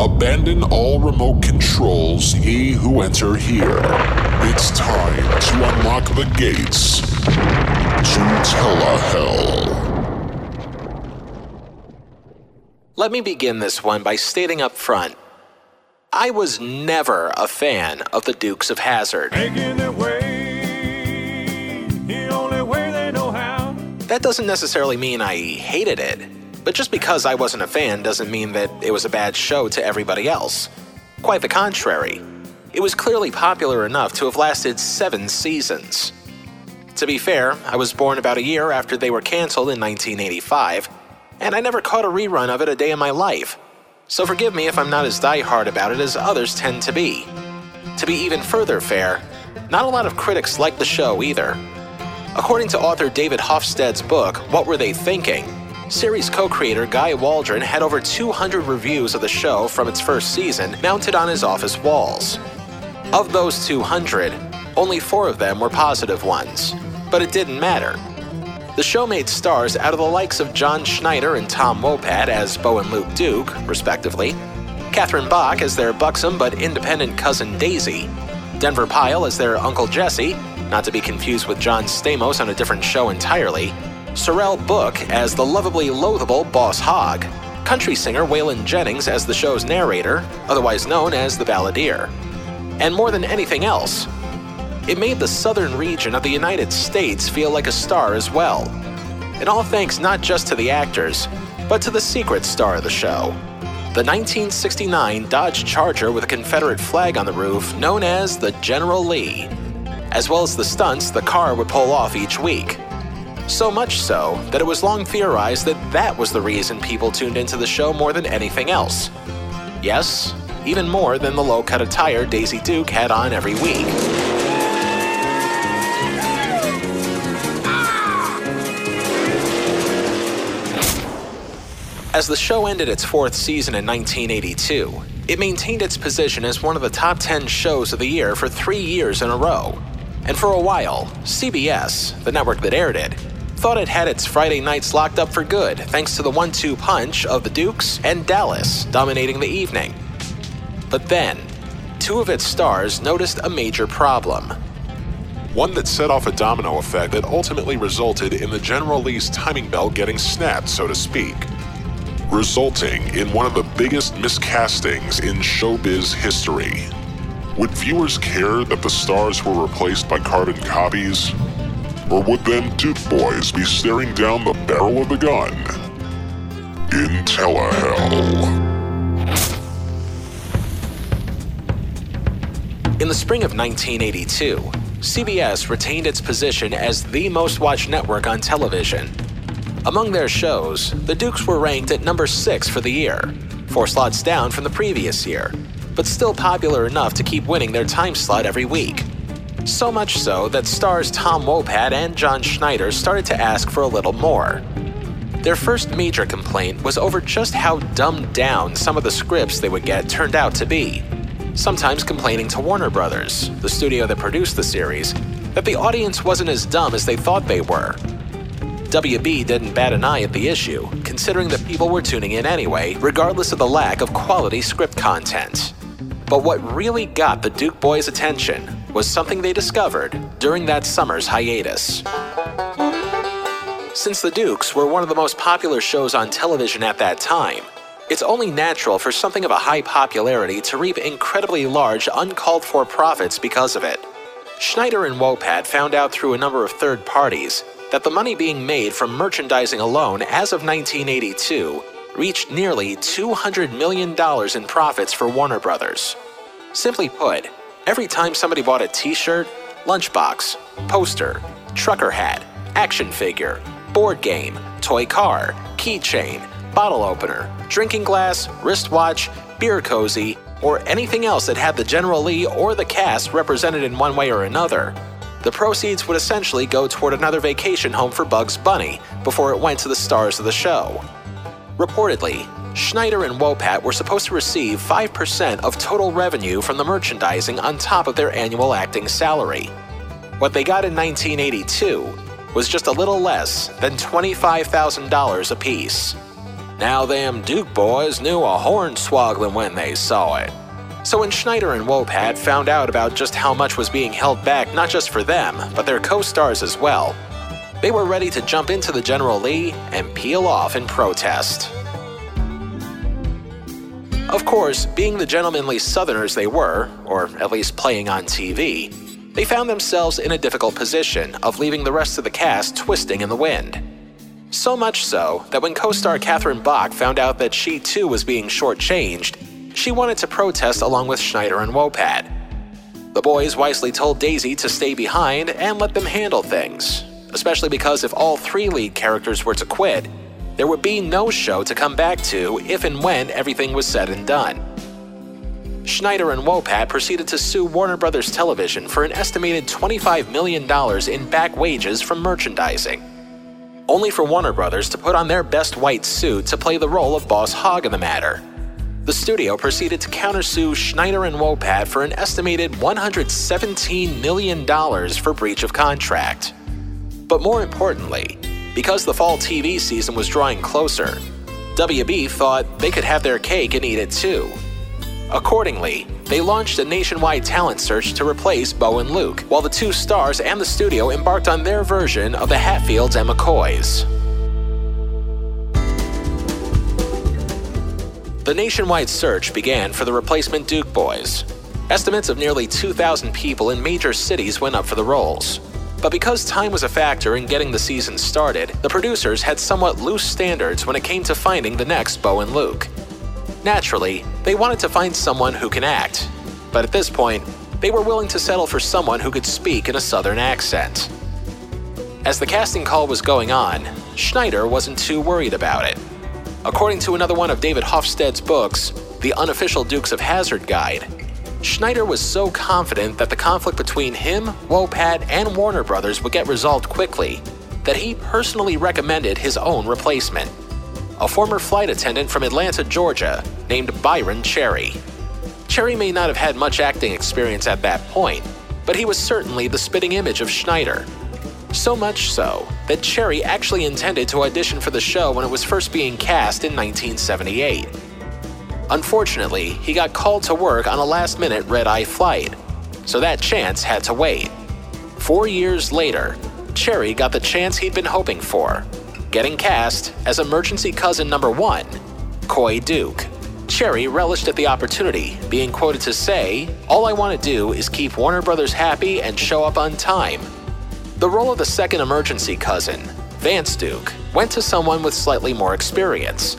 Abandon all remote controls, ye who enter here. It's time to unlock the gates to Telehell. Let me begin this one by stating up front I was never a fan of the Dukes of Hazzard. Way the only way they know how. That doesn't necessarily mean I hated it, but just because I wasn't a fan doesn't mean that it was a bad show to everybody else. Quite the contrary. It was clearly popular enough to have lasted seven seasons. To be fair, I was born about a year after they were canceled in 1985, and I never caught a rerun of it a day in my life. So forgive me if I'm not as diehard about it as others tend to be. To be even further fair, not a lot of critics liked the show either. According to author David Hofstede's book, What Were They Thinking? Series co creator Guy Waldron had over 200 reviews of the show from its first season mounted on his office walls. Of those 200, only four of them were positive ones. But it didn't matter. The show made stars out of the likes of John Schneider and Tom Wopat as Bo and Luke Duke, respectively, Catherine Bach as their buxom but independent cousin Daisy, Denver Pyle as their Uncle Jesse, not to be confused with John Stamos on a different show entirely, Sorrell Booke as the lovably loathable Boss Hogg, country singer Waylon Jennings as the show's narrator, otherwise known as the Balladeer. And more than anything else, it made the southern region of the United States feel like a star as well. And all thanks not just to the actors, but to the secret star of the show. The 1969 Dodge Charger with a Confederate flag on the roof, known as the General Lee, as well as the stunts the car would pull off each week. So much so that it was long theorized that that was the reason people tuned into the show more than anything else. Yes, even more than the low cut attire Daisy Duke had on every week. As the show ended its fourth season in 1982, it maintained its position as one of the top 10 shows of the year for three years in a row. And for a while, CBS, the network that aired it, thought it had its Friday nights locked up for good thanks to the one two punch of the Dukes and Dallas dominating the evening. But then, two of its stars noticed a major problem. One that set off a domino effect that ultimately resulted in the General Lee's timing belt getting snapped, so to speak, resulting in one of the biggest miscastings in showbiz history. Would viewers care that the stars were replaced by carbon copies? Or would them Duke boys be staring down the barrel of the gun? In Telehell. In the spring of 1982, CBS retained its position as the most watched network on television. Among their shows, the Dukes were ranked at number six for the year, four slots down from the previous year, but still popular enough to keep winning their time slot every week. So much so that stars Tom Wopat and John Schneider started to ask for a little more. Their first major complaint was over just how dumbed down some of the scripts they would get turned out to be sometimes complaining to Warner Brothers, the studio that produced the series, that the audience wasn't as dumb as they thought they were. WB didn't bat an eye at the issue, considering that people were tuning in anyway, regardless of the lack of quality script content. But what really got the Duke boys' attention was something they discovered during that summer's hiatus. Since the Dukes were one of the most popular shows on television at that time, it's only natural for something of a high popularity to reap incredibly large, uncalled for profits because of it. Schneider and Wopat found out through a number of third parties that the money being made from merchandising alone as of 1982 reached nearly $200 million in profits for Warner Brothers. Simply put, every time somebody bought a t shirt, lunchbox, poster, trucker hat, action figure, board game, toy car, keychain, bottle opener, drinking glass, wristwatch, beer cozy, or anything else that had the General Lee or the cast represented in one way or another. The proceeds would essentially go toward another vacation home for Bugs Bunny before it went to the stars of the show. Reportedly, Schneider and Wopat were supposed to receive 5% of total revenue from the merchandising on top of their annual acting salary. What they got in 1982 was just a little less than $25,000 apiece. Now, them Duke boys knew a hornswoggling when they saw it. So when Schneider and Wopat found out about just how much was being held back not just for them, but their co-stars as well, they were ready to jump into the General Lee and peel off in protest. Of course, being the gentlemanly Southerners they were, or at least playing on TV, they found themselves in a difficult position of leaving the rest of the cast twisting in the wind. So much so that when co star Catherine Bach found out that she too was being shortchanged, she wanted to protest along with Schneider and Wopat. The boys wisely told Daisy to stay behind and let them handle things, especially because if all three lead characters were to quit, there would be no show to come back to if and when everything was said and done. Schneider and Wopat proceeded to sue Warner Brothers Television for an estimated $25 million in back wages from merchandising. Only for Warner Brothers to put on their best white suit to play the role of Boss Hogg in the matter. The studio proceeded to countersue Schneider and Wopat for an estimated $117 million for breach of contract. But more importantly, because the fall TV season was drawing closer, WB thought they could have their cake and eat it too. Accordingly, they launched a nationwide talent search to replace Bo and Luke, while the two stars and the studio embarked on their version of the Hatfields and McCoys. The nationwide search began for the replacement Duke boys. Estimates of nearly 2,000 people in major cities went up for the roles. But because time was a factor in getting the season started, the producers had somewhat loose standards when it came to finding the next Bo and Luke. Naturally, they wanted to find someone who can act, but at this point, they were willing to settle for someone who could speak in a southern accent. As the casting call was going on, Schneider wasn't too worried about it. According to another one of David Hofstede's books, The Unofficial Dukes of Hazzard Guide, Schneider was so confident that the conflict between him, Wopat, and Warner Brothers would get resolved quickly that he personally recommended his own replacement a former flight attendant from Atlanta, Georgia, named Byron Cherry. Cherry may not have had much acting experience at that point, but he was certainly the spitting image of Schneider. So much so that Cherry actually intended to audition for the show when it was first being cast in 1978. Unfortunately, he got called to work on a last minute red eye flight, so that chance had to wait. Four years later, Cherry got the chance he'd been hoping for getting cast as emergency cousin number one, Coy Duke. Cherry relished at the opportunity, being quoted to say, All I want to do is keep Warner Brothers happy and show up on time. The role of the second emergency cousin, Vance Duke, went to someone with slightly more experience.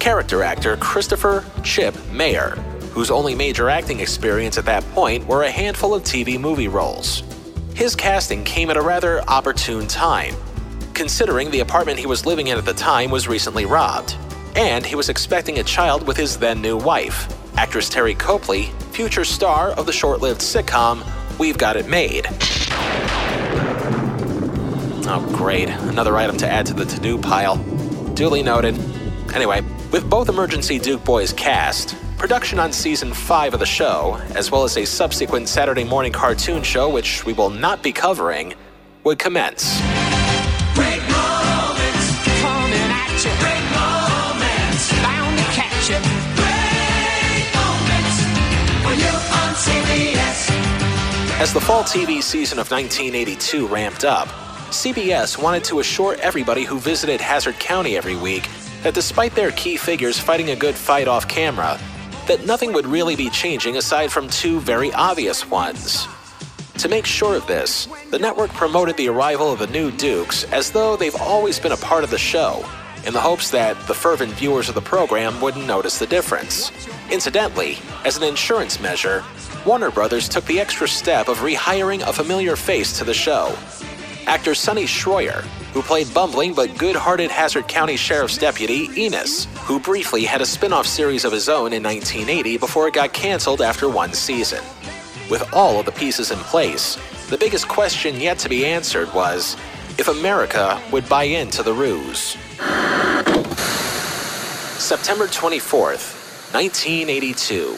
Character actor Christopher Chip Mayer, whose only major acting experience at that point were a handful of TV movie roles. His casting came at a rather opportune time, considering the apartment he was living in at the time was recently robbed, and he was expecting a child with his then new wife, actress Teri Copley, future star of the short lived sitcom We've Got It Made. Oh, great. Another item to add to the to do pile. Duly noted. Anyway, with both Emergency Duke Boys cast, production on season 5 of the show, as well as a subsequent Saturday morning cartoon show, which we will not be covering, would commence. Great moments coming at you. Great moments bound to catch you. Great moments when you're on CBS. As the fall TV season of 1982 ramped up, CBS wanted to assure everybody who visited Hazzard County every week that despite their key figures fighting a good fight off camera, that nothing would really be changing aside from two very obvious ones. To make sure of this, the network promoted the arrival of the new Dukes as though they've always been a part of the show, in the hopes that the fervent viewers of the program wouldn't notice the difference. Incidentally, as an insurance measure, Warner Brothers took the extra step of rehiring a familiar face to the show. Actor Sonny Schroyer, who played bumbling but good hearted Hazzard County Sheriff's Deputy Enos, who briefly had a spin off series of his own in 1980 before it got canceled after one season. With all of the pieces in place, the biggest question yet to be answered was if America would buy into the ruse. September 24th, 1982.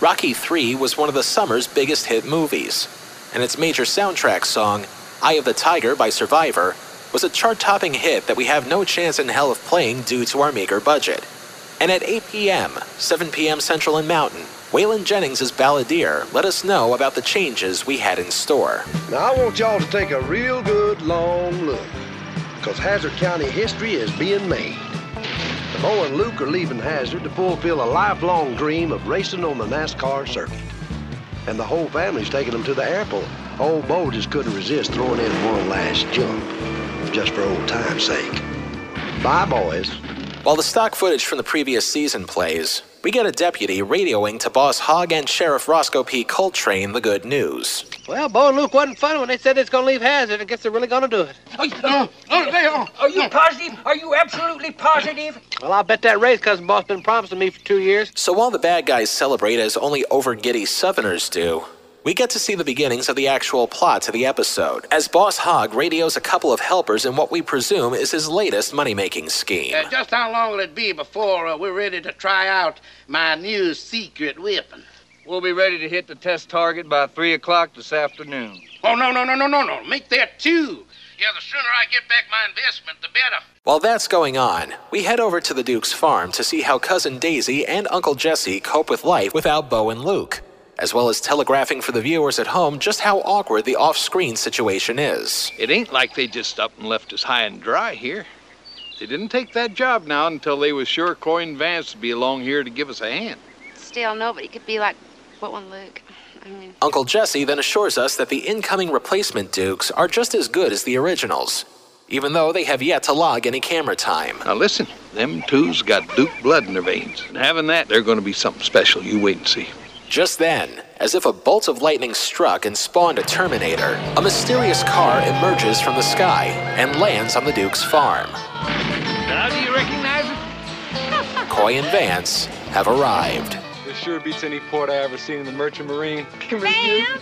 Rocky III was one of the summer's biggest hit movies, and its major soundtrack song, Eye of the Tiger by Survivor, was a chart topping hit that we have no chance in hell of playing due to our meager budget. And at 8 p.m., 7 p.m. Central and Mountain, Waylon Jennings' Balladeer let us know about the changes we had in store. Now, I want y'all to take a real good long look, because Hazzard County history is being made. Bo and Luke are leaving Hazzard to fulfill a lifelong dream of racing on the NASCAR circuit. And the whole family's taking them to the airport. Old Bo just couldn't resist throwing in one last jump, just for old time's sake. Bye, boys. While the stock footage from the previous season plays, we get a deputy radioing to Boss Hogg and Sheriff Roscoe P. Coltrane the good news. Well, Bo and Luke wasn't fun when they said it's going to leave Hazzard. I guess they're really going to do it. Oh, oh, they are. Are you positive? Are you absolutely positive? Well, I'll bet that raise cousin boss been promising me for two years. So while the bad guys celebrate as only over-giddy Southerners do, we get to see the beginnings of the actual plot to the episode, as Boss Hogg radios a couple of helpers in what we presume is his latest money-making scheme. Uh, just how long will it be before uh, we're ready to try out my new secret weapon? We'll be ready to hit the test target by 3 o'clock this afternoon. Oh, no, no, no, no, no, no. Make that two. Yeah, the sooner I get back my investment, the better. While that's going on, we head over to the Duke's farm to see how Cousin Daisy and Uncle Jesse cope with life without Bo and Luke, as well as telegraphing for the viewers at home just how awkward the off screen situation is. It ain't like they just up and left us high and dry here. They didn't take that job now until they was sure Coy and Vance would be along here to give us a hand. Still, nobody could be like what one Luke. I mean, Uncle Jesse then assures us that the incoming replacement Dukes are just as good as the originals, even though they have yet to log any camera time. Now listen, them two's got Duke blood in their veins. And having that, they're gonna be something special. You wait and see. Just then, as if a bolt of lightning struck and spawned a Terminator, a mysterious car emerges from the sky and lands on the Duke's farm. Now do you recognize it? Coy and Vance have arrived. This sure beats any port I ever seen in the Merchant Marine. Sam,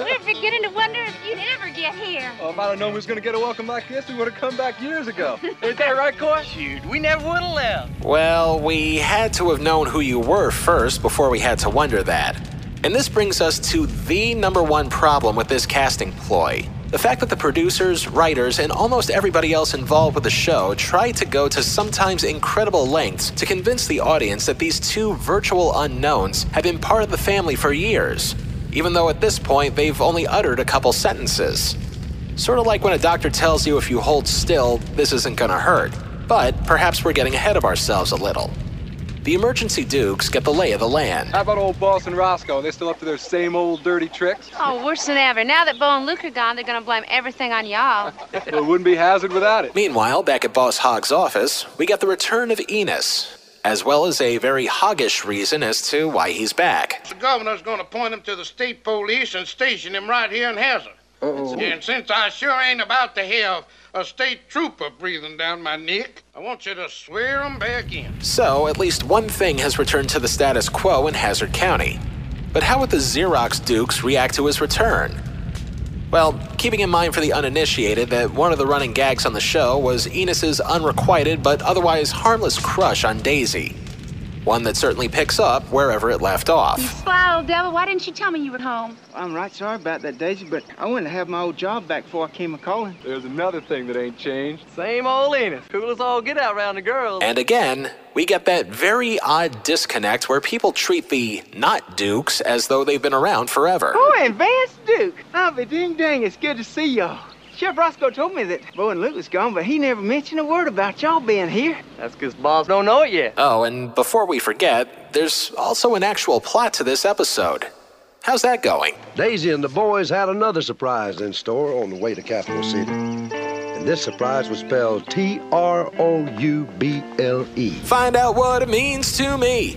we're beginning to wonder if you'd ever get here. Oh, if I'd have known we was gonna get a welcome like this, we would have come back years ago. Ain't that right, Coy? Shoot, we never would have left. Well, we had to have known who you were first before we had to wonder that. And this brings us to the number one problem with this casting ploy. The fact that the producers, writers, and almost everybody else involved with the show tried to go to sometimes incredible lengths to convince the audience that these two virtual unknowns have been part of the family for years, even though at this point they've only uttered a couple sentences. Sort of like when a doctor tells you if you hold still, this isn't gonna hurt. But perhaps we're getting ahead of ourselves a little. The emergency dukes get the lay of the land. How about old Boss and Roscoe? They still up to their same old dirty tricks? Oh, worse than ever. Now that Bo and Luke are gone, they're gonna blame everything on y'all. Well, it wouldn't be Hazzard without it. Meanwhile, back at Boss Hogg's office, we get the return of Enos, as well as a very hoggish reason as to why he's back. The governor's going to point him to the state police and station him right here in Hazzard. And since I sure ain't about to have a state trooper breathing down my neck, I want you to swear 'em back in. So, at least one thing has returned to the status quo in Hazzard County. But how would the Xerox Dukes react to his return? Well, keeping in mind for the uninitiated that one of the running gags on the show was Enos's unrequited but otherwise harmless crush on Daisy. One that certainly picks up wherever it left off. Sly old devil, why didn't you tell me you were home? I'm right sorry about that, Daisy, but I wanted to have my old job back before I came a calling. There's another thing that ain't changed. Same old Enos. Cool as all get out around the girls. And again, we get that very odd disconnect where people treat the not Dukes as though they've been around forever. Oh, and Vance Duke. I'll be ding dang, it's good to see y'all. Sheriff Roscoe told me that Bo and Luke was gone, but he never mentioned a word about y'all being here. That's because Boss don't know it yet. Oh, and before we forget, there's also an actual plot to this episode. How's that going? Daisy and the boys had another surprise in store on the way to Capital City. And this surprise was spelled T R O U B L E. Find out what it means to me.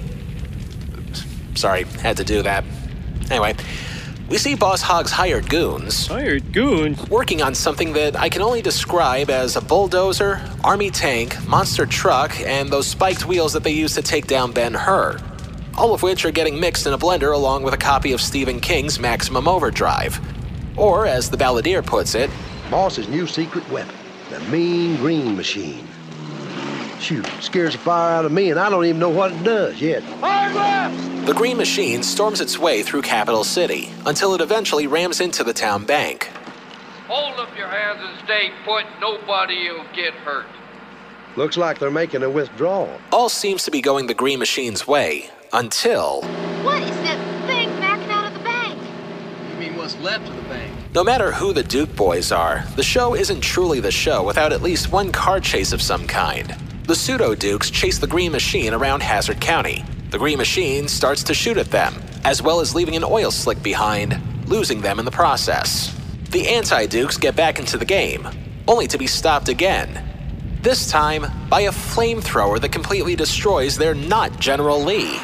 Sorry, had to do that. Anyway, we see Boss Hogg's hired goons Hired goons? working on something that I can only describe as a bulldozer, army tank, monster truck, and those spiked wheels that they use to take down Ben Hur. All of which are getting mixed in a blender along with a copy of Stephen King's Maximum Overdrive. Or, as the balladeer puts it, Boss's new secret weapon, the Mean Green Machine. Shoot, scares the fire out of me, and I don't even know what it does yet. the Green Machine storms its way through Capital City until it eventually rams into the town bank. Hold up your hands and stay put. Nobody'll get hurt. Looks like they're making a withdrawal. All seems to be going the Green Machine's way until. What is that thing backing out of the bank? You mean what's left of the bank? No matter who the Duke boys are, the show isn't truly the show without at least one car chase of some kind. The pseudo Dukes chase the Green Machine around Hazzard County. The Green Machine starts to shoot at them, as well as leaving an oil slick behind, losing them in the process. The anti Dukes get back into the game, only to be stopped again. This time by a flamethrower that completely destroys their not General Lee.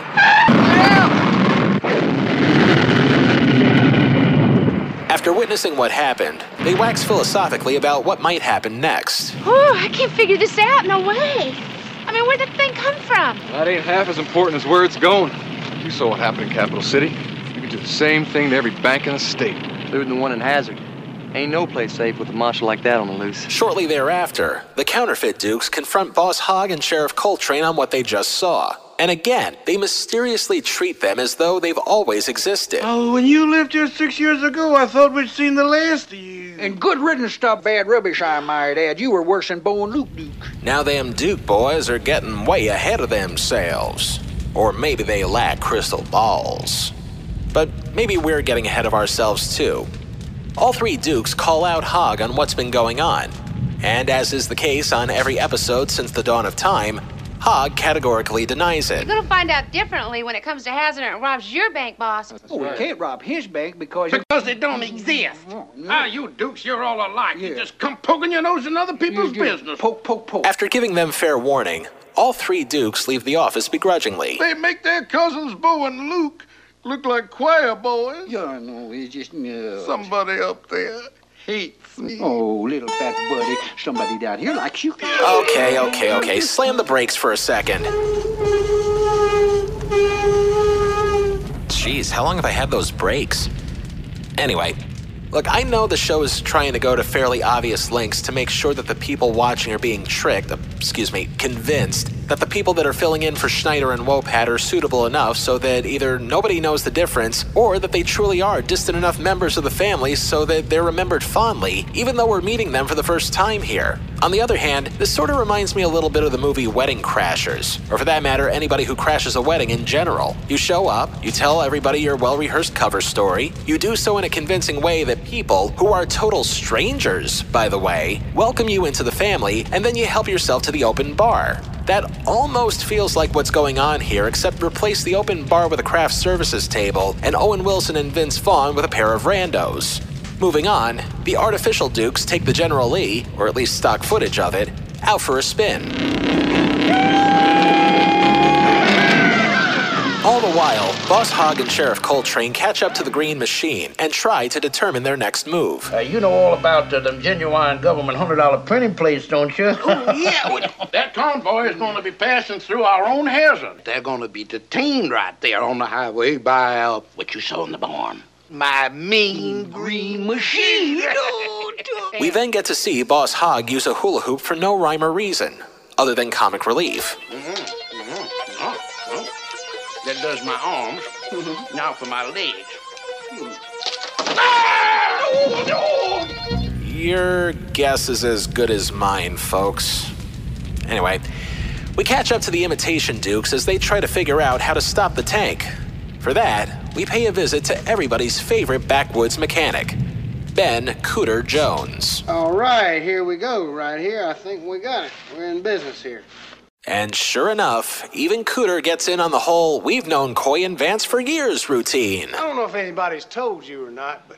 After witnessing what happened, they wax philosophically about what might happen next. Oh, I can't figure this out. No way. I mean, where'd that thing come from? That ain't half as important as where it's going. You saw what happened in Capital City. You can do the same thing to every bank in the state. Including the one in Hazzard. Ain't no place safe with a marshal like that on the loose. Shortly thereafter, the counterfeit Dukes confront Boss Hogg and Sheriff Coltrane on what they just saw. And again, they mysteriously treat them as though they've always existed. Oh, when you lived here six years ago, I thought we'd seen the last of you. And good riddance to bad rubbish, I might add. You were worse than Bo and Luke Duke. Now them Duke boys are getting way ahead of themselves. Or maybe they lack crystal balls. But maybe we're getting ahead of ourselves too. All three Dukes call out Hogg on what's been going on. And as is the case on every episode since the dawn of time, Hogg categorically denies it. You're gonna find out differently when it comes to Hazzard and robs your bank, boss. Oh, we can't rob his bank because. Because they don't exist. Ah, you dukes, you're all alike. You just come poking your nose in other people's business. Poke, poke, poke. After giving them fair warning, all three Dukes leave the office begrudgingly. They make their cousins Bo and Luke look like choir boys. Yeah, no, it's just no. Somebody up there hates me. Oh, little fat buddy, somebody down here likes you. Okay, okay, okay. Slam the brakes for a second. Jeez, how long have I had those brakes? Anyway, look, I know the show is trying to go to fairly obvious lengths to make sure that the people watching are being tricked, uh, excuse me, convinced that the people that are filling in for Schneider and Wopat are suitable enough so that either nobody knows the difference or that they truly are distant enough members of the family so that they're remembered fondly, even though we're meeting them for the first time here. On the other hand, this sort of reminds me a little bit of the movie Wedding Crashers, or for that matter, anybody who crashes a wedding in general. You show up, you tell everybody your well rehearsed cover story, you do so in a convincing way that people, who are total strangers, by the way, welcome you into the family, and then you help yourself to the open bar. That almost feels like what's going on here, except replace the open bar with a craft services table, and Owen Wilson and Vince Vaughn with a pair of randos. Moving on, the artificial Dukes take the General Lee, or at least stock footage of it, out for a spin. All the while, Boss Hogg and Sheriff Coltrane catch up to the Green Machine and try to determine their next move. Uh, you know all about uh, them genuine government hundred dollar printing plates, don't you? Oh, yeah. that convoy is going to be passing through our own hazard. They're going to be detained right there on the highway by uh, what you saw in the barn. My mean green machine. We then get to see Boss Hogg use a hula hoop for no rhyme or reason, other than comic relief. That does my arms. Mm-hmm. Now for my legs. Your guess is as good as mine, folks. Anyway, we catch up to the imitation Dukes as they try to figure out how to stop the tank. For that, we pay a visit to everybody's favorite backwoods mechanic, Ben Cooter Jones. All right, here we go. Right here, I think we got it. We're in business here. And sure enough, even Cooter gets in on the whole we've known Coy and Vance for years routine. I don't know if anybody's told you or not, but,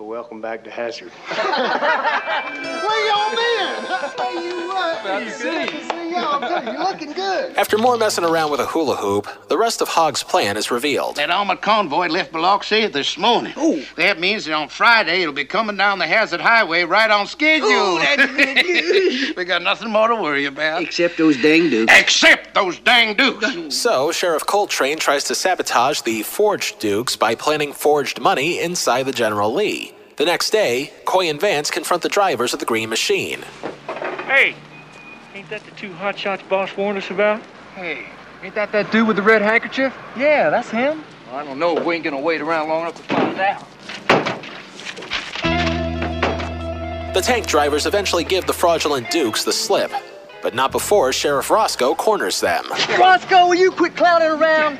but welcome back to Hazzard. Where y'all been? How you uh, Glad to see good to see y'all too. You're looking good. After more messing around with a hula hoop, the rest of Hogg's plan is revealed. That armored convoy left Biloxi this morning. Ooh. That means that on Friday it'll be coming down the Hazzard Highway right on schedule. Ooh, that's good we got nothing more to worry about. Except those dang dukes. Except those dang dukes. So, Sheriff Coltrane tries to sabotage the forged Dukes by planting forged money inside the General Lee. The next day, Coy and Vance confront the drivers of the Green Machine. Hey, ain't that the two hotshots boss warned us about? Hey, ain't that that dude with the red handkerchief? Yeah, that's him. I don't know. If we ain't gonna wait around long enough to find out. The tank drivers eventually give the fraudulent Dukes the slip, but not before Sheriff Roscoe corners them. Roscoe, will you quit clowning around?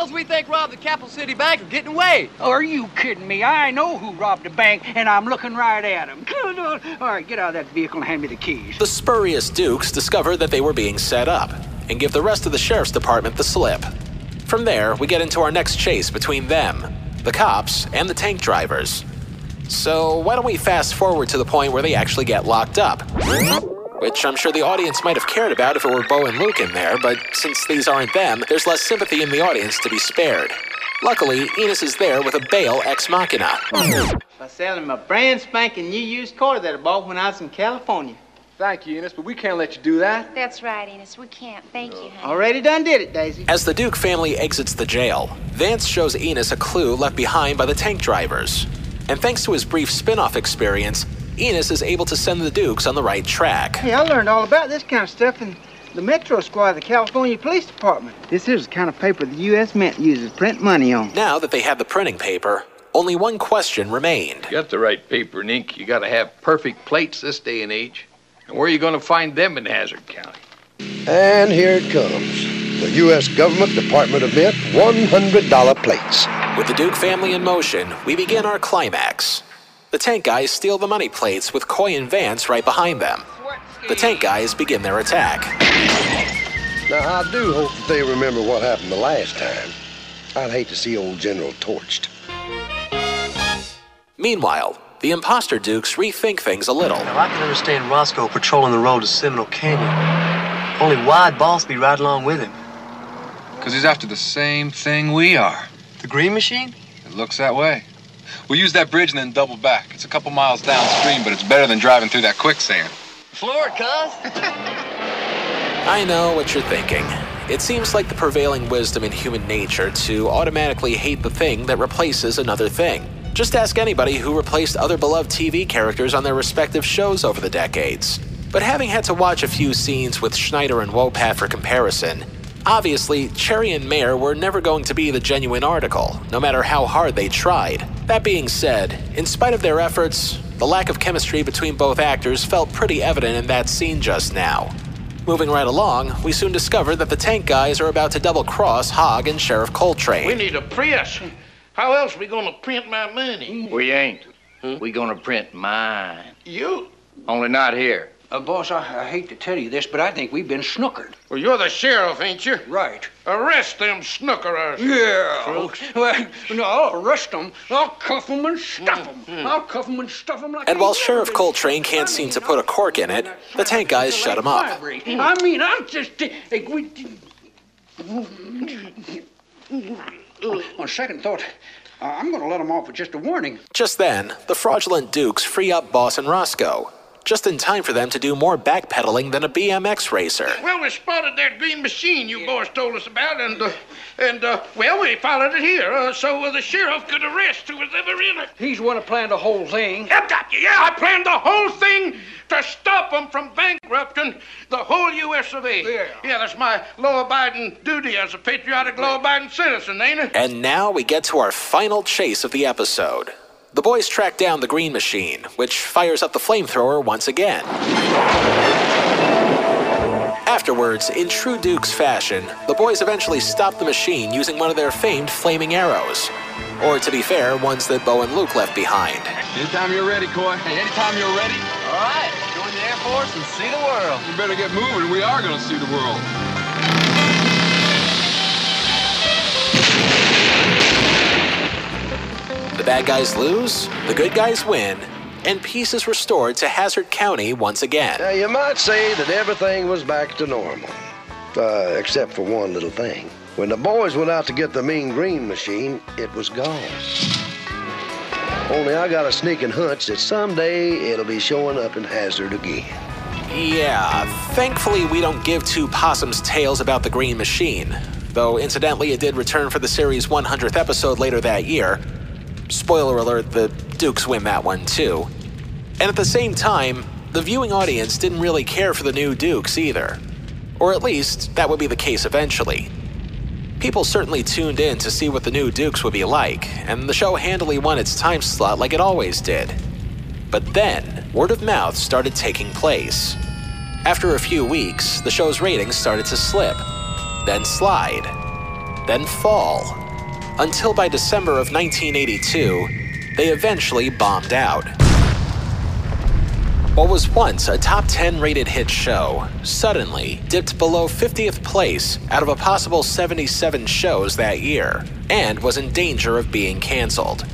Fellas we think robbed the Capital City Bank are getting away. Oh, are you kidding me? I know who robbed the bank, and I'm looking right at him. All right, get out of that vehicle and hand me the keys. The spurious Dukes discover that they were being set up and give the rest of the sheriff's department the slip. From there, we get into our next chase between them, the cops, and the tank drivers. So, why don't we fast forward to the point where they actually get locked up? Which I'm sure the audience might have cared about if it were Bo and Luke in there, but since these aren't them, there's less sympathy in the audience to be spared. Luckily, Enos is there with a bail ex machina. By selling my brand spanking new used car that I bought when I was in California. Thank you, Enos, but we can't let you do that. That's right, Enos. We can't. Thank you, honey. Already done did it, Daisy. As the Duke family exits the jail, Vance shows Enos a clue left behind by the tank drivers. And thanks to his brief spin off experience, Enos is able to send the Dukes on the right track. Hey, I learned all about this kind of stuff in the Metro Squad of the California Police Department. This is the kind of paper the U.S. Mint uses print money on. Now that they have the printing paper, only one question remained. You got the right paper and ink. You got to have perfect plates this day and age. And where are you going to find them in Hazzard County? And here it comes. The U.S. Government Department of Mint $100 plates. With the Duke family in motion, we begin our climax. The tank guys steal the money plates with Coy and Vance right behind them. The tank guys begin their attack. Now, I do hope that they remember what happened the last time. I'd hate to see old General torched. Meanwhile, the imposter Dukes rethink things a little. Now, I can understand Roscoe patrolling the road to Seminole Canyon. Only why'd Boss be right along with him? Because he's after the same thing we are. The green machine? It looks that way. We'll use that bridge and then double back. It's a couple miles downstream, but it's better than driving through that quicksand. Floor it, cuz. I know what you're thinking. It seems like the prevailing wisdom in human nature to automatically hate the thing that replaces another thing. Just ask anybody who replaced other beloved TV characters on their respective shows over the decades. But having had to watch a few scenes with Schneider and Wopat for comparison, obviously, Cherry and Mayer were never going to be the genuine article, no matter how hard they tried. That being said, in spite of their efforts, the lack of chemistry between both actors felt pretty evident in that scene just now. Moving right along, we soon discover that the tank guys are about to double cross Hogg and Sheriff Coltrane. We need a press. How else we gonna print my money? We ain't. Hmm? We gonna print mine. You? Only not here. Uh, boss, I, I hate to tell you this, but I think we've been snookered. Well, you're the sheriff, ain't you? Right. Arrest them snookerers. Yeah. Folks. Well, no, I'll arrest them. I'll cuff them and stuff them. I'll cuff them and stuff them like. And while Sheriff Coltrane can't seem to put a cork in it, the tank guys shut him up. I mean, I'm just. Hey, we, on second thought, uh, I'm going to let them off with just a warning. Just then, the fraudulent Dukes free up Boss and Roscoe, just in time for them to do more backpedaling than a BMX racer. Well, we spotted that green machine you boys told us about, and, uh, and uh, well, we followed it here uh, so uh, the sheriff could arrest who was ever in it. He's the one that planned the whole thing. Yep, yep, yeah, I planned the whole thing to stop them from bankrupting the whole U.S. of A. Yeah. Yeah, that's my law-abiding duty as a patriotic, law-abiding citizen, ain't it? And now we get to our final chase of the episode. The boys track down the green machine, which fires up the flamethrower once again. Afterwards, in true Duke's fashion, the boys eventually stop the machine using one of their famed flaming arrows. Or, to be fair, ones that Bo and Luke left behind. Anytime you're ready, Coy. Hey, anytime you're ready. All right, join the Air Force and see the world. You better get moving. We are going to see the world. The bad guys lose, the good guys win, and peace is restored to Hazzard County once again. Now, you might say that everything was back to normal, uh, except for one little thing. When the boys went out to get the mean green machine, it was gone. Only I got a sneaking hunch that someday it'll be showing up in Hazzard again. Yeah, thankfully we don't give two possums tails about the Green Machine, though incidentally it did return for the series' 100th episode later that year. Spoiler alert, the Dukes win that one too. And at the same time, the viewing audience didn't really care for the new Dukes either. Or at least, that would be the case eventually. People certainly tuned in to see what the new Dukes would be like, and the show handily won its time slot like it always did. But then, word of mouth started taking place. After a few weeks, the show's ratings started to slip, then slide, then fall, until by December of 1982, they eventually bombed out. What was once a top 10 rated hit show suddenly dipped below 50th place out of a possible 77 shows that year and was in danger of being canceled.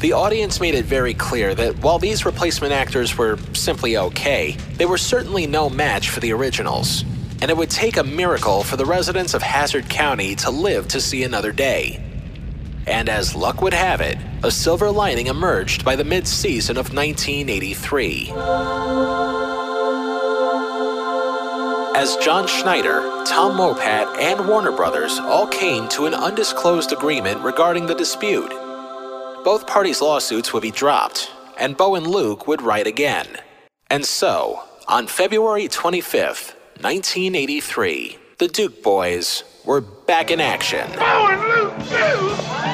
The audience made it very clear that while these replacement actors were simply okay, they were certainly no match for the originals, and it would take a miracle for the residents of Hazzard County to live to see another day. And as luck would have it, a silver lining emerged by the mid season of 1983. As John Schneider, Tom Wopat, and Warner Brothers all came to an undisclosed agreement regarding the dispute, both parties' lawsuits would be dropped, and Bo and Luke would write again. And so, on February 25th, 1983, the Duke Boys were back in action. Bo and Luke,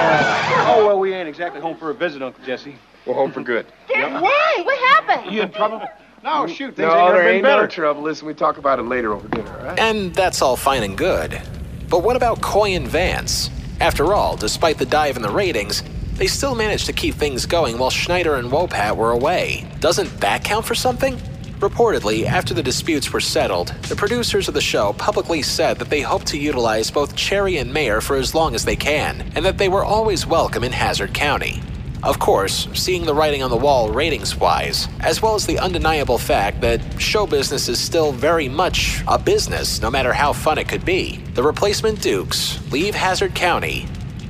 too! Oh, well, we ain't exactly home for a visit, Uncle Jesse. We're home for good. Why? What happened? You in trouble? No, shoot, things no, ain't never there been ain't better. no trouble. Listen, we talk about it later over dinner, all right? And that's all fine and good. But what about Coy and Vance? After all, despite the dive in the ratings, they still managed to keep things going while Schneider and Wopat were away. Doesn't that count for something? Reportedly, after the disputes were settled, the producers of the show publicly said that they hope to utilize both Cherry and Mayer for as long as they can, and that they were always welcome in Hazzard County. Of course, seeing the writing on the wall ratings wise, as well as the undeniable fact that show business is still very much a business, no matter how fun it could be, the replacement Dukes leave Hazzard County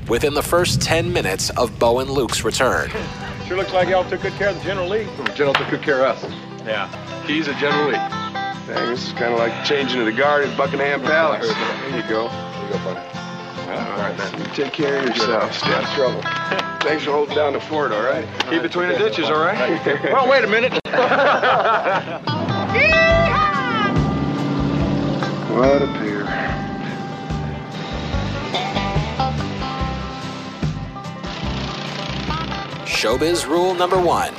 within the first 10 minutes of Bo and Luke's return. Sure looks like y'all took good care of the General Lee. The general took good care of us. Yeah. He's a General Lee. Dang, this is kind of like changing to the guard at Buckingham Palace. There you go. There you go, buddy. All right, man. You take care of yourself. Stay out of trouble. Thanks for holding down the fort, all right? Keep between the ditches, all right? well, wait a minute. What a pair. Showbiz rule number one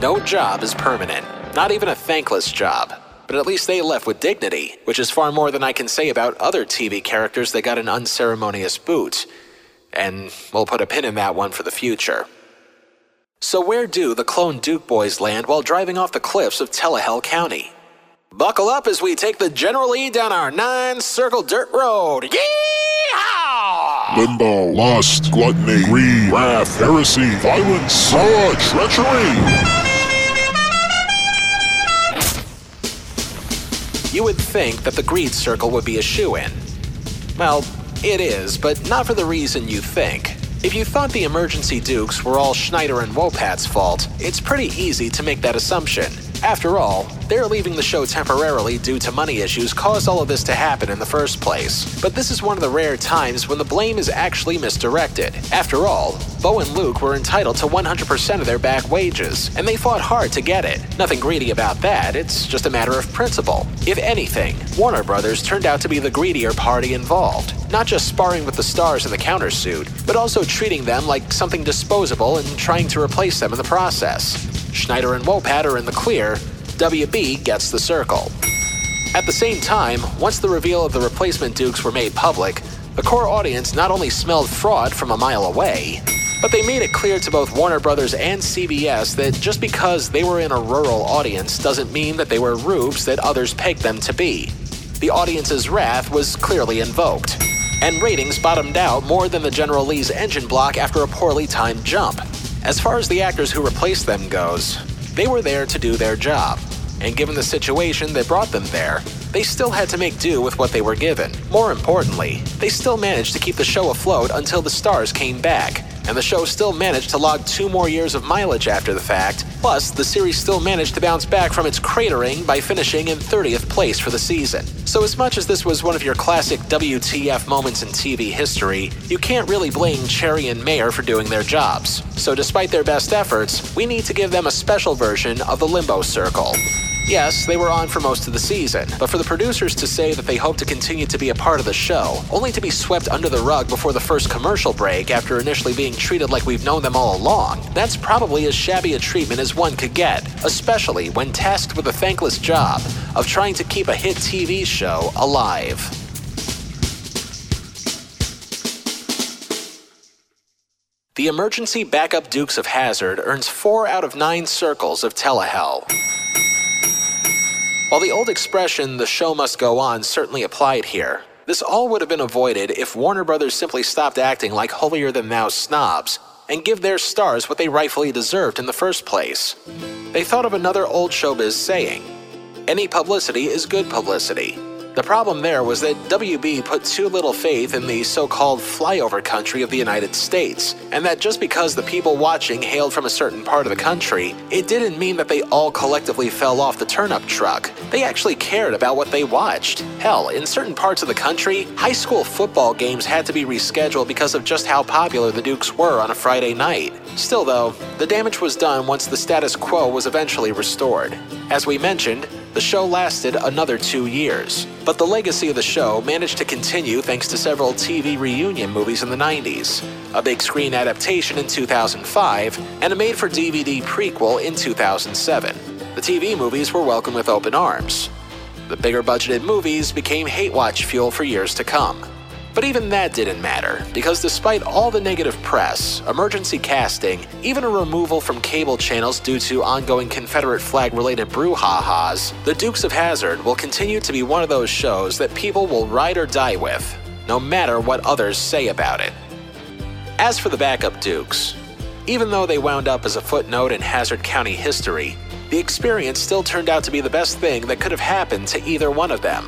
no job is permanent, not even a thankless job. But at least they left with dignity, which is far more than I can say about other TV characters that got an unceremonious boot. And we'll put a pin in that one for the future. So, where do the clone Duke boys land while driving off the cliffs of Telehell County? Buckle up as we take the General Lee down our nine circle dirt road. Yeehaw! Limbo, lust, gluttony, greed, wrath, heresy, violence, sorrow, treachery. You would think that the greed circle would be a shoe in. Well, it is, but not for the reason you think. If you thought the emergency dukes were all Schneider and Wopat's fault, it's pretty easy to make that assumption. After all, they're leaving the show temporarily due to money issues caused all of this to happen in the first place. But this is one of the rare times when the blame is actually misdirected. After all, Bo and Luke were entitled to 100% of their back wages, and they fought hard to get it. Nothing greedy about that, it's just a matter of principle. If anything, Warner Brothers turned out to be the greedier party involved, not just sparring with the stars in the countersuit, but also treating them like something disposable and trying to replace them in the process. Schneider and Wopat are in the clear, WB gets the circle. At the same time, once the reveal of the replacement Dukes were made public, the core audience not only smelled fraud from a mile away, but they made it clear to both Warner Brothers and CBS that just because they were in a rural audience doesn't mean that they were rubes that others pegged them to be. The audience's wrath was clearly invoked, and ratings bottomed out more than the General Lee's engine block after a poorly timed jump. As far as the actors who replaced them goes, they were there to do their job, and given the situation that brought them there, they still had to make do with what they were given. More importantly, they still managed to keep the show afloat until the stars came back, and the show still managed to log two more years of mileage after the fact. Plus, the series still managed to bounce back from its cratering by finishing in 30th place for the season. So, as much as this was one of your classic WTF moments in TV history, you can't really blame Cherry and Mayer for doing their jobs. So, despite their best efforts, we need to give them a special version of the Limbo Circle. Yes, they were on for most of the season, but for the producers to say that they hope to continue to be a part of the show, only to be swept under the rug before the first commercial break after initially being treated like we've known them all along, that's probably as shabby a treatment as one could get, especially when tasked with the thankless job of trying to keep a hit TV show alive. The emergency backup Dukes of Hazzard earns 4 out of 9 circles of telehell. While the old expression, the show must go on, certainly applied here, this all would have been avoided if Warner Brothers simply stopped acting like holier than thou snobs and give their stars what they rightfully deserved in the first place. They thought of another old showbiz saying any publicity is good publicity. The problem there was that WB put too little faith in the so called flyover country of the United States, and that just because the people watching hailed from a certain part of the country, it didn't mean that they all collectively fell off the turnip truck. They actually cared about what they watched. Hell, in certain parts of the country, high school football games had to be rescheduled because of just how popular the Dukes were on a Friday night. Still, though, the damage was done once the status quo was eventually restored. As we mentioned, the show lasted another two years, but the legacy of the show managed to continue thanks to several TV reunion movies in the 90s, a big screen adaptation in 2005, and a made for DVD prequel in 2007. The TV movies were welcomed with open arms. The bigger budgeted movies became hate watch fuel for years to come. But even that didn't matter, because despite all the negative press, emergency casting, even a removal from cable channels due to ongoing Confederate flag related brouhahas, The Dukes of Hazzard will continue to be one of those shows that people will ride or die with, no matter what others say about it. As for the backup Dukes, even though they wound up as a footnote in Hazzard County history, the experience still turned out to be the best thing that could have happened to either one of them.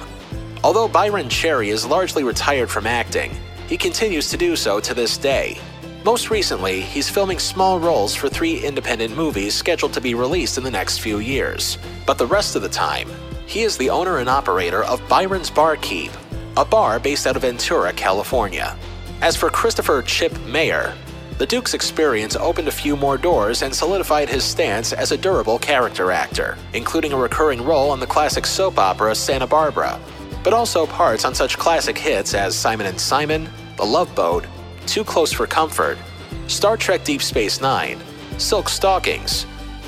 Although Byron Cherry is largely retired from acting, he continues to do so to this day. Most recently, he's filming small roles for three independent movies scheduled to be released in the next few years. But the rest of the time, he is the owner and operator of Byron's Barkeep, a bar based out of Ventura, California. As for Christopher Chip Mayer, the Duke's experience opened a few more doors and solidified his stance as a durable character actor, including a recurring role on the classic soap opera Santa Barbara, but also parts on such classic hits as Simon and Simon, The Love Boat, Too Close for Comfort, Star Trek Deep Space Nine, Silk Stockings,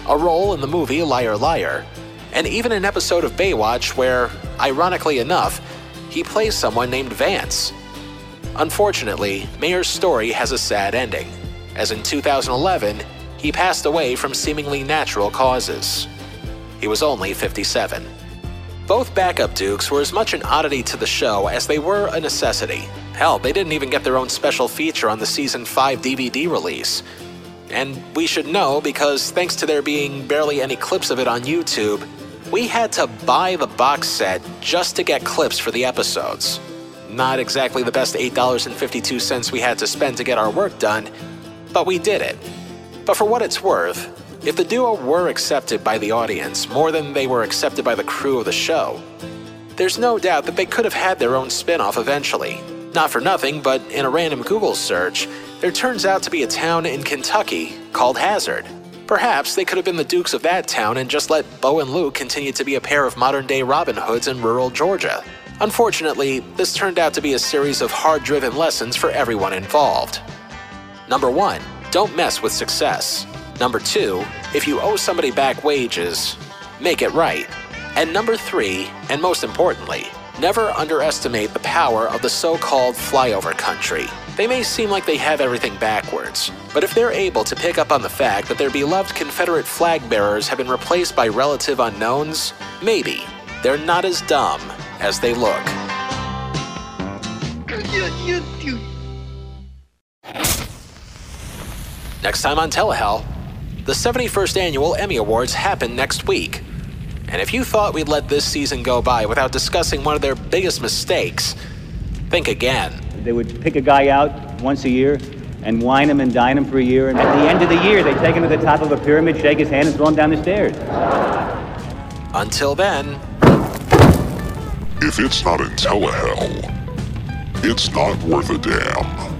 a role in the movie Liar Liar, and even an episode of Baywatch where, ironically enough, he plays someone named Vance. Unfortunately, Mayer's story has a sad ending, as in 2011, he passed away from seemingly natural causes. He was only 57. Both backup Dukes were as much an oddity to the show as they were a necessity. Hell, they didn't even get their own special feature on the season 5 DVD release. And we should know because thanks to there being barely any clips of it on YouTube, we had to buy the box set just to get clips for the episodes. Not exactly the best $8.52 we had to spend to get our work done, but we did it. But for what it's worth, if the duo were accepted by the audience more than they were accepted by the crew of the show, there's no doubt that they could have had their own spin off eventually. Not for nothing, but in a random Google search, there turns out to be a town in Kentucky called Hazard. Perhaps they could have been the Dukes of that town and just let Bo and Luke continue to be a pair of modern day Robin Hoods in rural Georgia. Unfortunately, this turned out to be a series of hard driven lessons for everyone involved. Number one, don't mess with success. Number two, if you owe somebody back wages, make it right. And number three, and most importantly, never underestimate the power of the so called flyover country. They may seem like they have everything backwards, but if they're able to pick up on the fact that their beloved Confederate flag bearers have been replaced by relative unknowns, maybe they're not as dumb as they look. Next time on Telehell, the 71st Annual Emmy Awards happen next week. And if you thought we'd let this season go by without discussing one of their biggest mistakes, think again. They would pick a guy out once a year and wine him and dine him for a year. And at the end of the year, they take him to the top of a pyramid, shake his hand, and throw him down the stairs. Until then, If it's not in telehell, it's not worth a damn.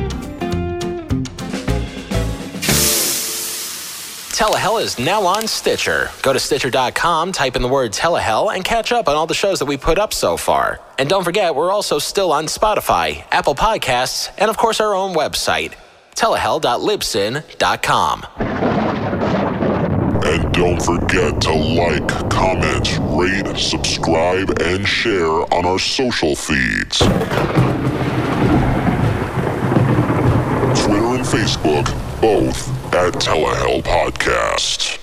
Telehell is now on Stitcher. Go to Stitcher.com, type in the word Telehell, and catch up on all the shows that we put up so far. And don't forget, we're also still on Spotify, Apple Podcasts, and of course our own website, telehell.libsyn.com. And don't forget to like, comment, rate, subscribe, and share on our social feeds. Twitter and Facebook, both at Telehell Podcast.